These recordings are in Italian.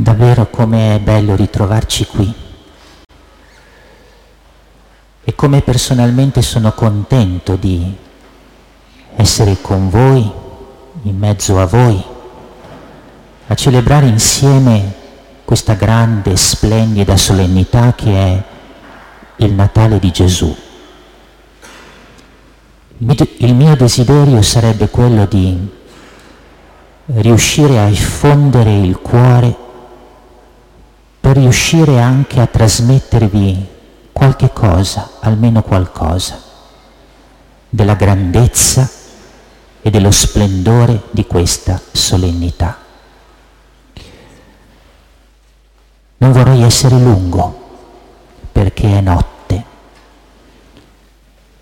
Davvero come è bello ritrovarci qui. E come personalmente sono contento di essere con voi, in mezzo a voi, a celebrare insieme questa grande, splendida solennità che è il Natale di Gesù. Il mio desiderio sarebbe quello di riuscire a effondere il cuore per riuscire anche a trasmettervi qualche cosa, almeno qualcosa, della grandezza e dello splendore di questa solennità. Non vorrei essere lungo perché è notte,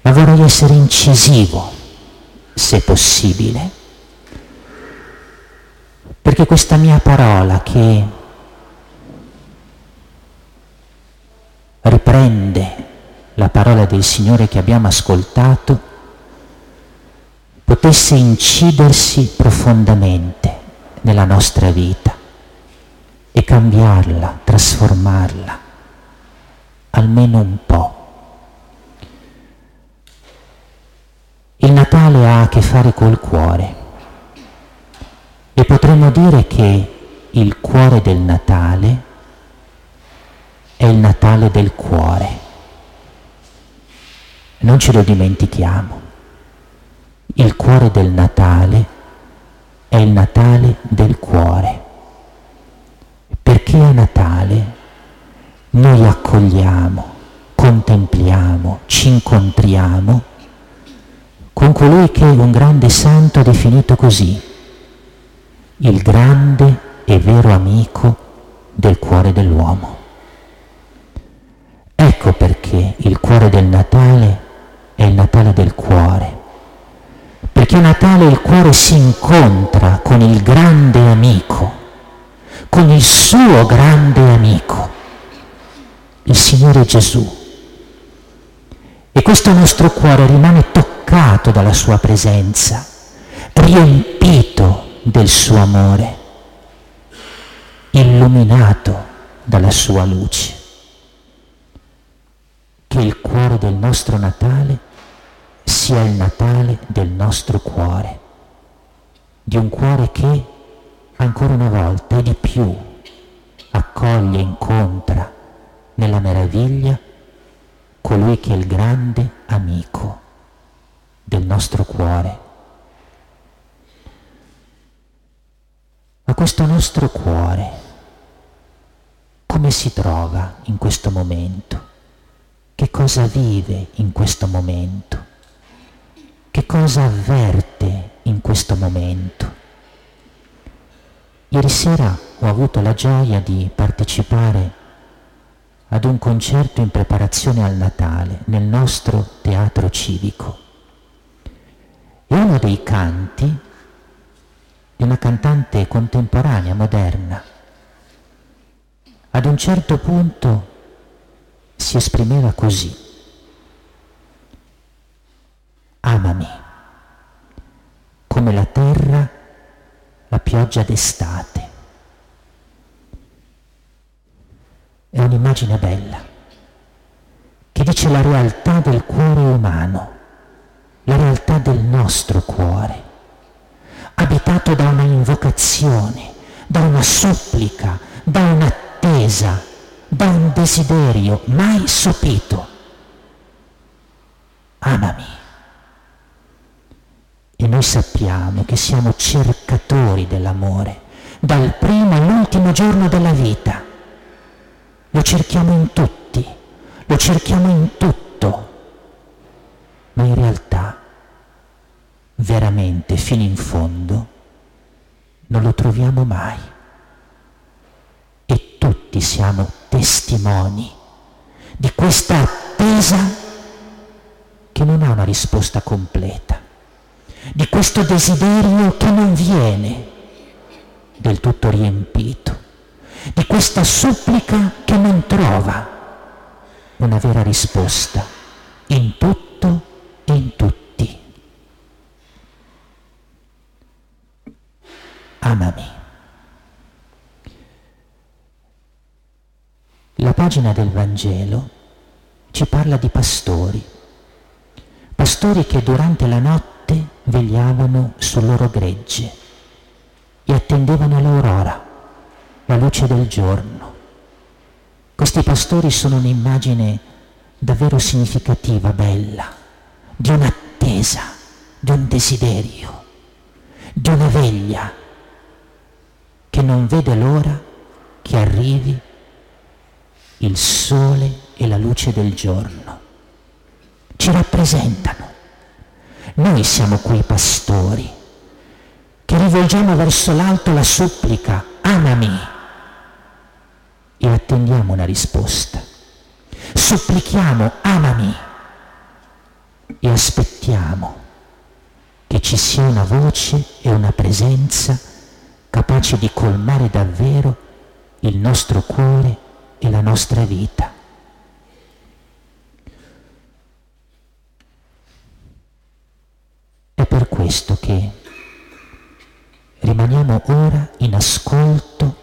ma vorrei essere incisivo, se possibile, perché questa mia parola che riprende la parola del Signore che abbiamo ascoltato, potesse incidersi profondamente nella nostra vita e cambiarla, trasformarla, almeno un po'. Il Natale ha a che fare col cuore e potremmo dire che il cuore del Natale è il Natale del cuore. Non ce lo dimentichiamo. Il cuore del Natale è il Natale del cuore. Perché a Natale noi accogliamo, contempliamo, ci incontriamo con colui che un grande santo ha definito così, il grande e vero amico del cuore dell'uomo. Ecco perché il cuore del Natale è il Natale del cuore. Perché a Natale il cuore si incontra con il grande amico, con il suo grande amico, il Signore Gesù. E questo nostro cuore rimane toccato dalla sua presenza, riempito del suo amore, illuminato dalla sua luce che il cuore del nostro Natale sia il Natale del nostro cuore, di un cuore che ancora una volta e di più accoglie e incontra nella meraviglia colui che è il grande amico del nostro cuore. Ma questo nostro cuore come si trova in questo momento? Che cosa vive in questo momento, che cosa avverte in questo momento. Ieri sera ho avuto la gioia di partecipare ad un concerto in preparazione al Natale nel nostro teatro civico. E uno dei canti di una cantante contemporanea, moderna, ad un certo punto si esprimeva così. Amami, come la terra la pioggia d'estate. È un'immagine bella, che dice la realtà del cuore umano, la realtà del nostro cuore, abitato da una invocazione, da una supplica, da un'attesa da un desiderio mai sopito. Amami. E noi sappiamo che siamo cercatori dell'amore, dal primo all'ultimo giorno della vita. Lo cerchiamo in tutti, lo cerchiamo in tutto, ma in realtà, veramente, fino in fondo, non lo troviamo mai. E tutti siamo testimoni di questa attesa che non ha una risposta completa, di questo desiderio che non viene del tutto riempito, di questa supplica che non trova una vera risposta in tutto e in tutti. Amami. Pagina del Vangelo ci parla di pastori, pastori che durante la notte vegliavano sul loro gregge e attendevano l'aurora, la luce del giorno. Questi pastori sono un'immagine davvero significativa, bella, di un'attesa, di un desiderio, di una veglia che non vede l'ora che arrivi il sole e la luce del giorno. Ci rappresentano. Noi siamo quei pastori che rivolgiamo verso l'alto la supplica, amami, e attendiamo una risposta. Supplichiamo, amami, e aspettiamo che ci sia una voce e una presenza capaci di colmare davvero il nostro cuore e la nostra vita. È per questo che rimaniamo ora in ascolto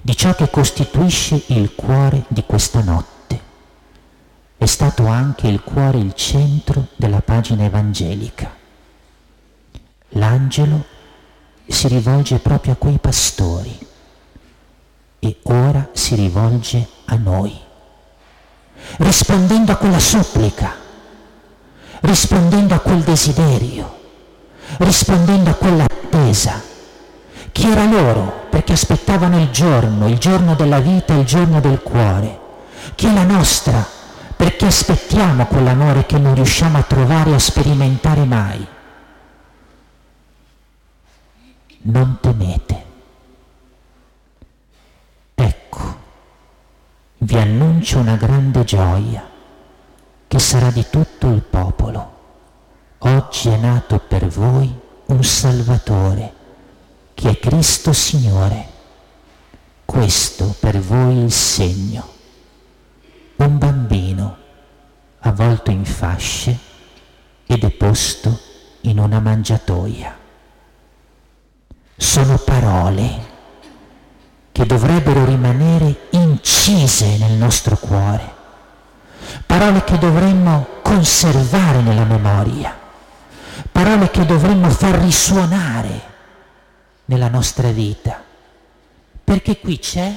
di ciò che costituisce il cuore di questa notte. È stato anche il cuore il centro della pagina evangelica. L'angelo si rivolge proprio a quei pastori e ora si rivolge a noi, rispondendo a quella supplica, rispondendo a quel desiderio, rispondendo a quell'attesa che era loro perché aspettavano il giorno, il giorno della vita, il giorno del cuore, che è la nostra perché aspettiamo quell'amore che non riusciamo a trovare e a sperimentare mai. Non temete. Vi annuncio una grande gioia che sarà di tutto il popolo. Oggi è nato per voi un Salvatore, che è Cristo Signore. Questo per voi è il segno. Un bambino avvolto in fasce e deposto in una mangiatoia. Sono parole che dovrebbero rimanere incise nel nostro cuore, parole che dovremmo conservare nella memoria, parole che dovremmo far risuonare nella nostra vita, perché qui c'è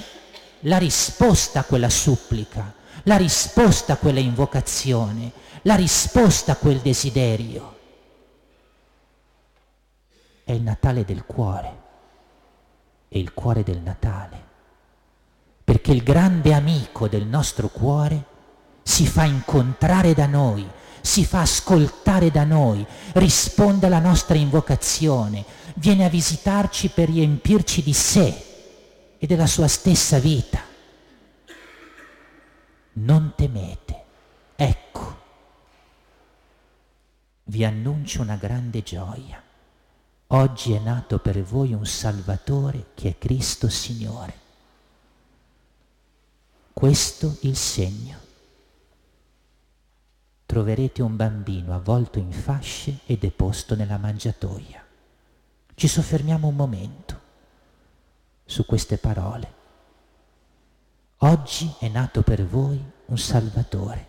la risposta a quella supplica, la risposta a quella invocazione, la risposta a quel desiderio. È il Natale del cuore è il cuore del Natale, perché il grande amico del nostro cuore si fa incontrare da noi, si fa ascoltare da noi, risponde alla nostra invocazione, viene a visitarci per riempirci di sé e della sua stessa vita. Non temete, ecco, vi annuncio una grande gioia Oggi è nato per voi un Salvatore che è Cristo Signore. Questo il segno. Troverete un bambino avvolto in fasce e deposto nella mangiatoia. Ci soffermiamo un momento su queste parole. Oggi è nato per voi un Salvatore.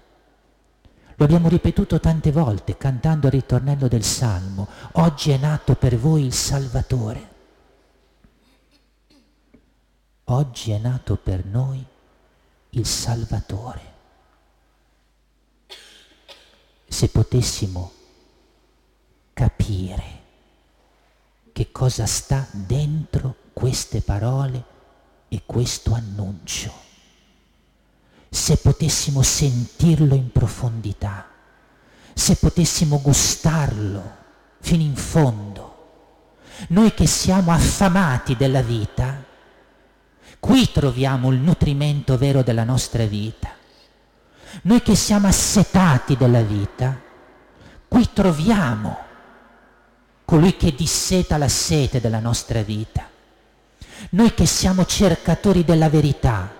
Lo abbiamo ripetuto tante volte cantando il ritornello del Salmo. Oggi è nato per voi il Salvatore. Oggi è nato per noi il Salvatore. Se potessimo capire che cosa sta dentro queste parole e questo annuncio se potessimo sentirlo in profondità, se potessimo gustarlo fino in fondo. Noi che siamo affamati della vita, qui troviamo il nutrimento vero della nostra vita. Noi che siamo assetati della vita, qui troviamo colui che disseta la sete della nostra vita. Noi che siamo cercatori della verità,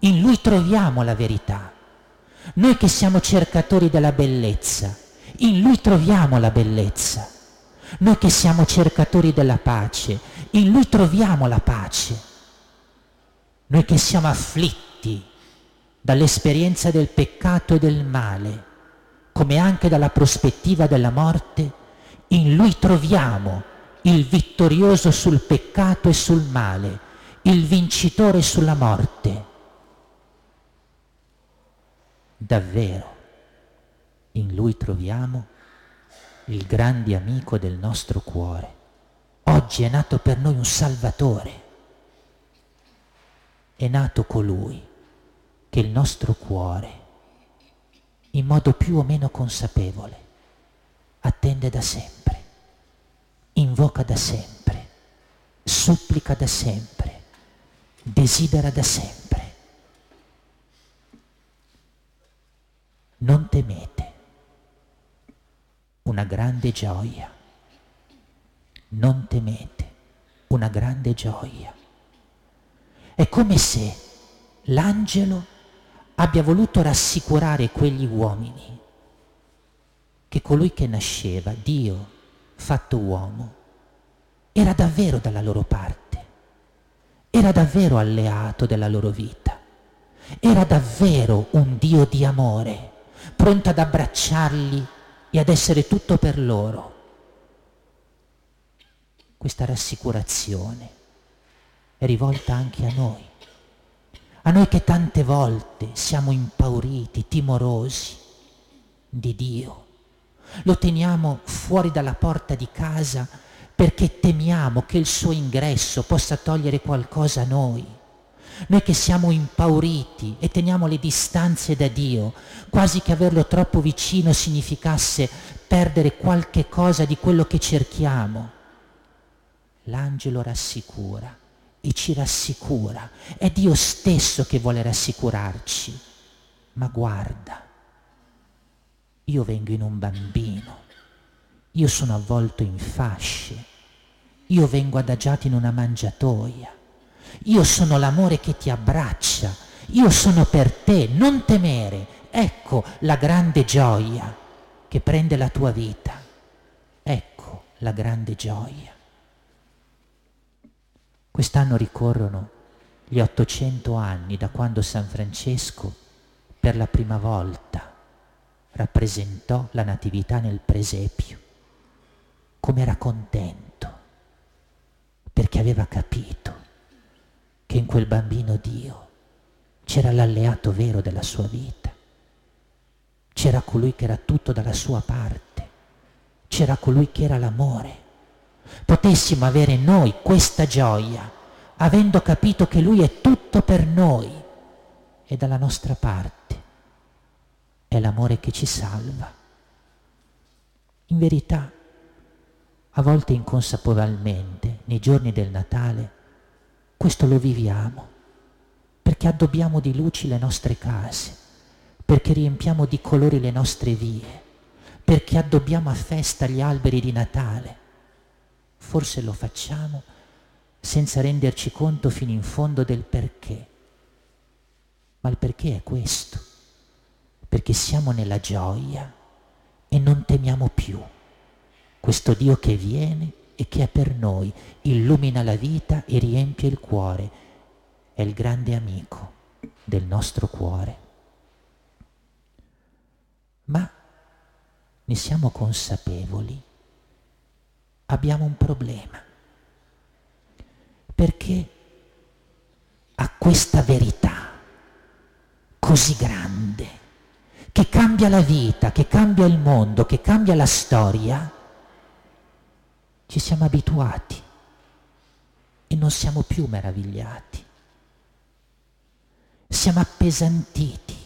in lui troviamo la verità. Noi che siamo cercatori della bellezza, in lui troviamo la bellezza. Noi che siamo cercatori della pace, in lui troviamo la pace. Noi che siamo afflitti, dall'esperienza del peccato e del male, come anche dalla prospettiva della morte, in lui troviamo il vittorioso sul peccato e sul male, il vincitore sulla morte. Davvero, in lui troviamo il grande amico del nostro cuore. Oggi è nato per noi un Salvatore. È nato colui che il nostro cuore, in modo più o meno consapevole, attende da sempre, invoca da sempre, supplica da sempre, desidera da sempre. Non temete. Una grande gioia, non temete. Una grande gioia. È come se l'angelo abbia voluto rassicurare quegli uomini che colui che nasceva, Dio fatto uomo, era davvero dalla loro parte, era davvero alleato della loro vita, era davvero un Dio di amore, pronto ad abbracciarli e ad essere tutto per loro. Questa rassicurazione è rivolta anche a noi a noi che tante volte siamo impauriti, timorosi di Dio. Lo teniamo fuori dalla porta di casa perché temiamo che il suo ingresso possa togliere qualcosa a noi. Noi che siamo impauriti e teniamo le distanze da Dio, quasi che averlo troppo vicino significasse perdere qualche cosa di quello che cerchiamo. L'angelo rassicura e ci rassicura. È Dio stesso che vuole rassicurarci. Ma guarda, io vengo in un bambino, io sono avvolto in fasce, io vengo adagiato in una mangiatoia, io sono l'amore che ti abbraccia, io sono per te, non temere. Ecco la grande gioia che prende la tua vita. Ecco la grande gioia. Quest'anno ricorrono gli 800 anni da quando San Francesco per la prima volta rappresentò la Natività nel presepio. Come era contento, perché aveva capito che in quel bambino Dio c'era l'alleato vero della sua vita, c'era colui che era tutto dalla sua parte, c'era colui che era l'amore potessimo avere noi questa gioia, avendo capito che Lui è tutto per noi e dalla nostra parte. È l'amore che ci salva. In verità, a volte inconsapevolmente, nei giorni del Natale, questo lo viviamo, perché addobbiamo di luci le nostre case, perché riempiamo di colori le nostre vie, perché addobbiamo a festa gli alberi di Natale Forse lo facciamo senza renderci conto fino in fondo del perché. Ma il perché è questo, perché siamo nella gioia e non temiamo più questo Dio che viene e che è per noi, illumina la vita e riempie il cuore, è il grande amico del nostro cuore. Ma ne siamo consapevoli abbiamo un problema. Perché a questa verità così grande, che cambia la vita, che cambia il mondo, che cambia la storia, ci siamo abituati e non siamo più meravigliati. Siamo appesantiti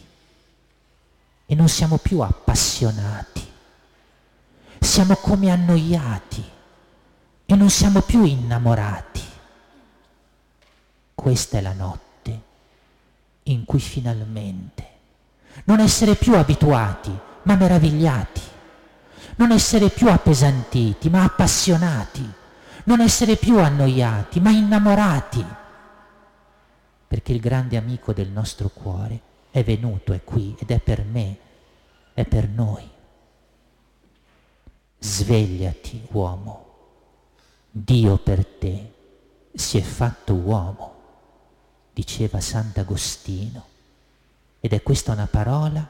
e non siamo più appassionati. Siamo come annoiati e non siamo più innamorati. Questa è la notte in cui finalmente non essere più abituati, ma meravigliati, non essere più appesantiti, ma appassionati, non essere più annoiati, ma innamorati, perché il grande amico del nostro cuore è venuto, è qui ed è per me, è per noi. Svegliati, uomo Dio per te si è fatto uomo, diceva Sant'Agostino. Ed è questa una parola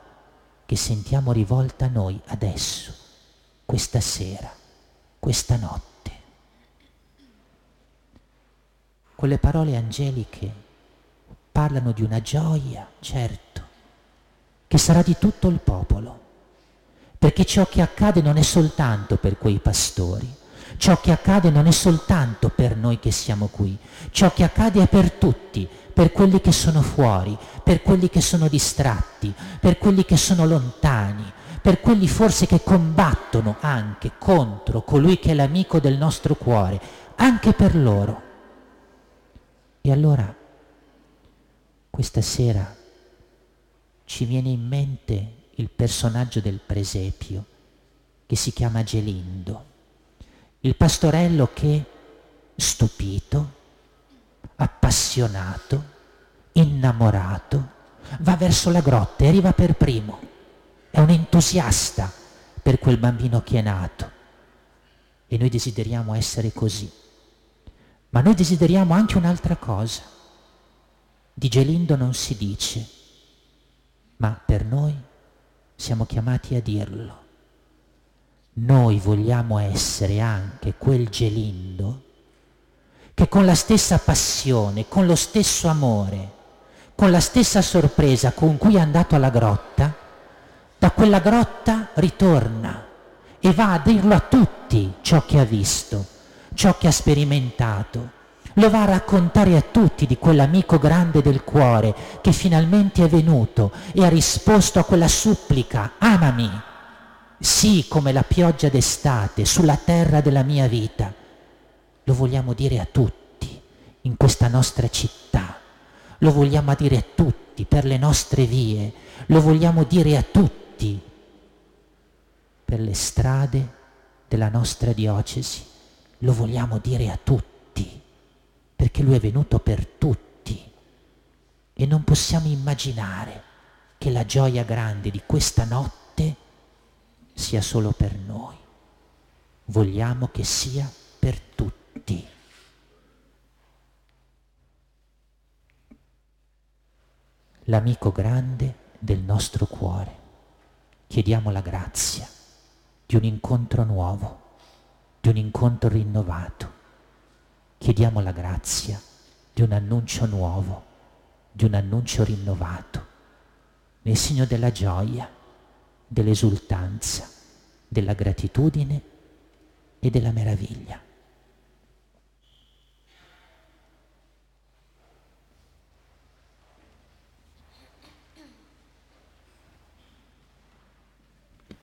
che sentiamo rivolta a noi adesso, questa sera, questa notte. Quelle parole angeliche parlano di una gioia, certo, che sarà di tutto il popolo, perché ciò che accade non è soltanto per quei pastori, ciò che accade non è soltanto per noi che siamo qui, ciò che accade è per tutti, per quelli che sono fuori, per quelli che sono distratti, per quelli che sono lontani, per quelli forse che combattono anche contro colui che è l'amico del nostro cuore, anche per loro. E allora, questa sera ci viene in mente il personaggio del presepio che si chiama Gelindo, il pastorello che, stupito, appassionato, innamorato, va verso la grotta e arriva per primo. È un entusiasta per quel bambino che è nato. E noi desideriamo essere così. Ma noi desideriamo anche un'altra cosa. Di Gelindo non si dice, ma per noi siamo chiamati a dirlo. Noi vogliamo essere anche quel Gelindo che con la stessa passione, con lo stesso amore, con la stessa sorpresa con cui è andato alla grotta, da quella grotta ritorna e va a dirlo a tutti ciò che ha visto ciò che ha sperimentato. Lo va a raccontare a tutti di quell'amico grande del cuore che finalmente è venuto e ha risposto a quella supplica, amami, sì come la pioggia d'estate sulla terra della mia vita. Lo vogliamo dire a tutti in questa nostra città, lo vogliamo dire a tutti per le nostre vie, lo vogliamo dire a tutti per le strade della nostra diocesi lo vogliamo dire a tutti, perché Lui è venuto per tutti e non possiamo immaginare che la gioia grande di questa notte sia solo per noi. Vogliamo che sia per tutti. L'amico grande del nostro cuore. Chiediamo la grazia di un incontro nuovo di un incontro rinnovato. Chiediamo la grazia di un annuncio nuovo, di un annuncio rinnovato, nel segno della gioia, dell'esultanza, della gratitudine e della meraviglia.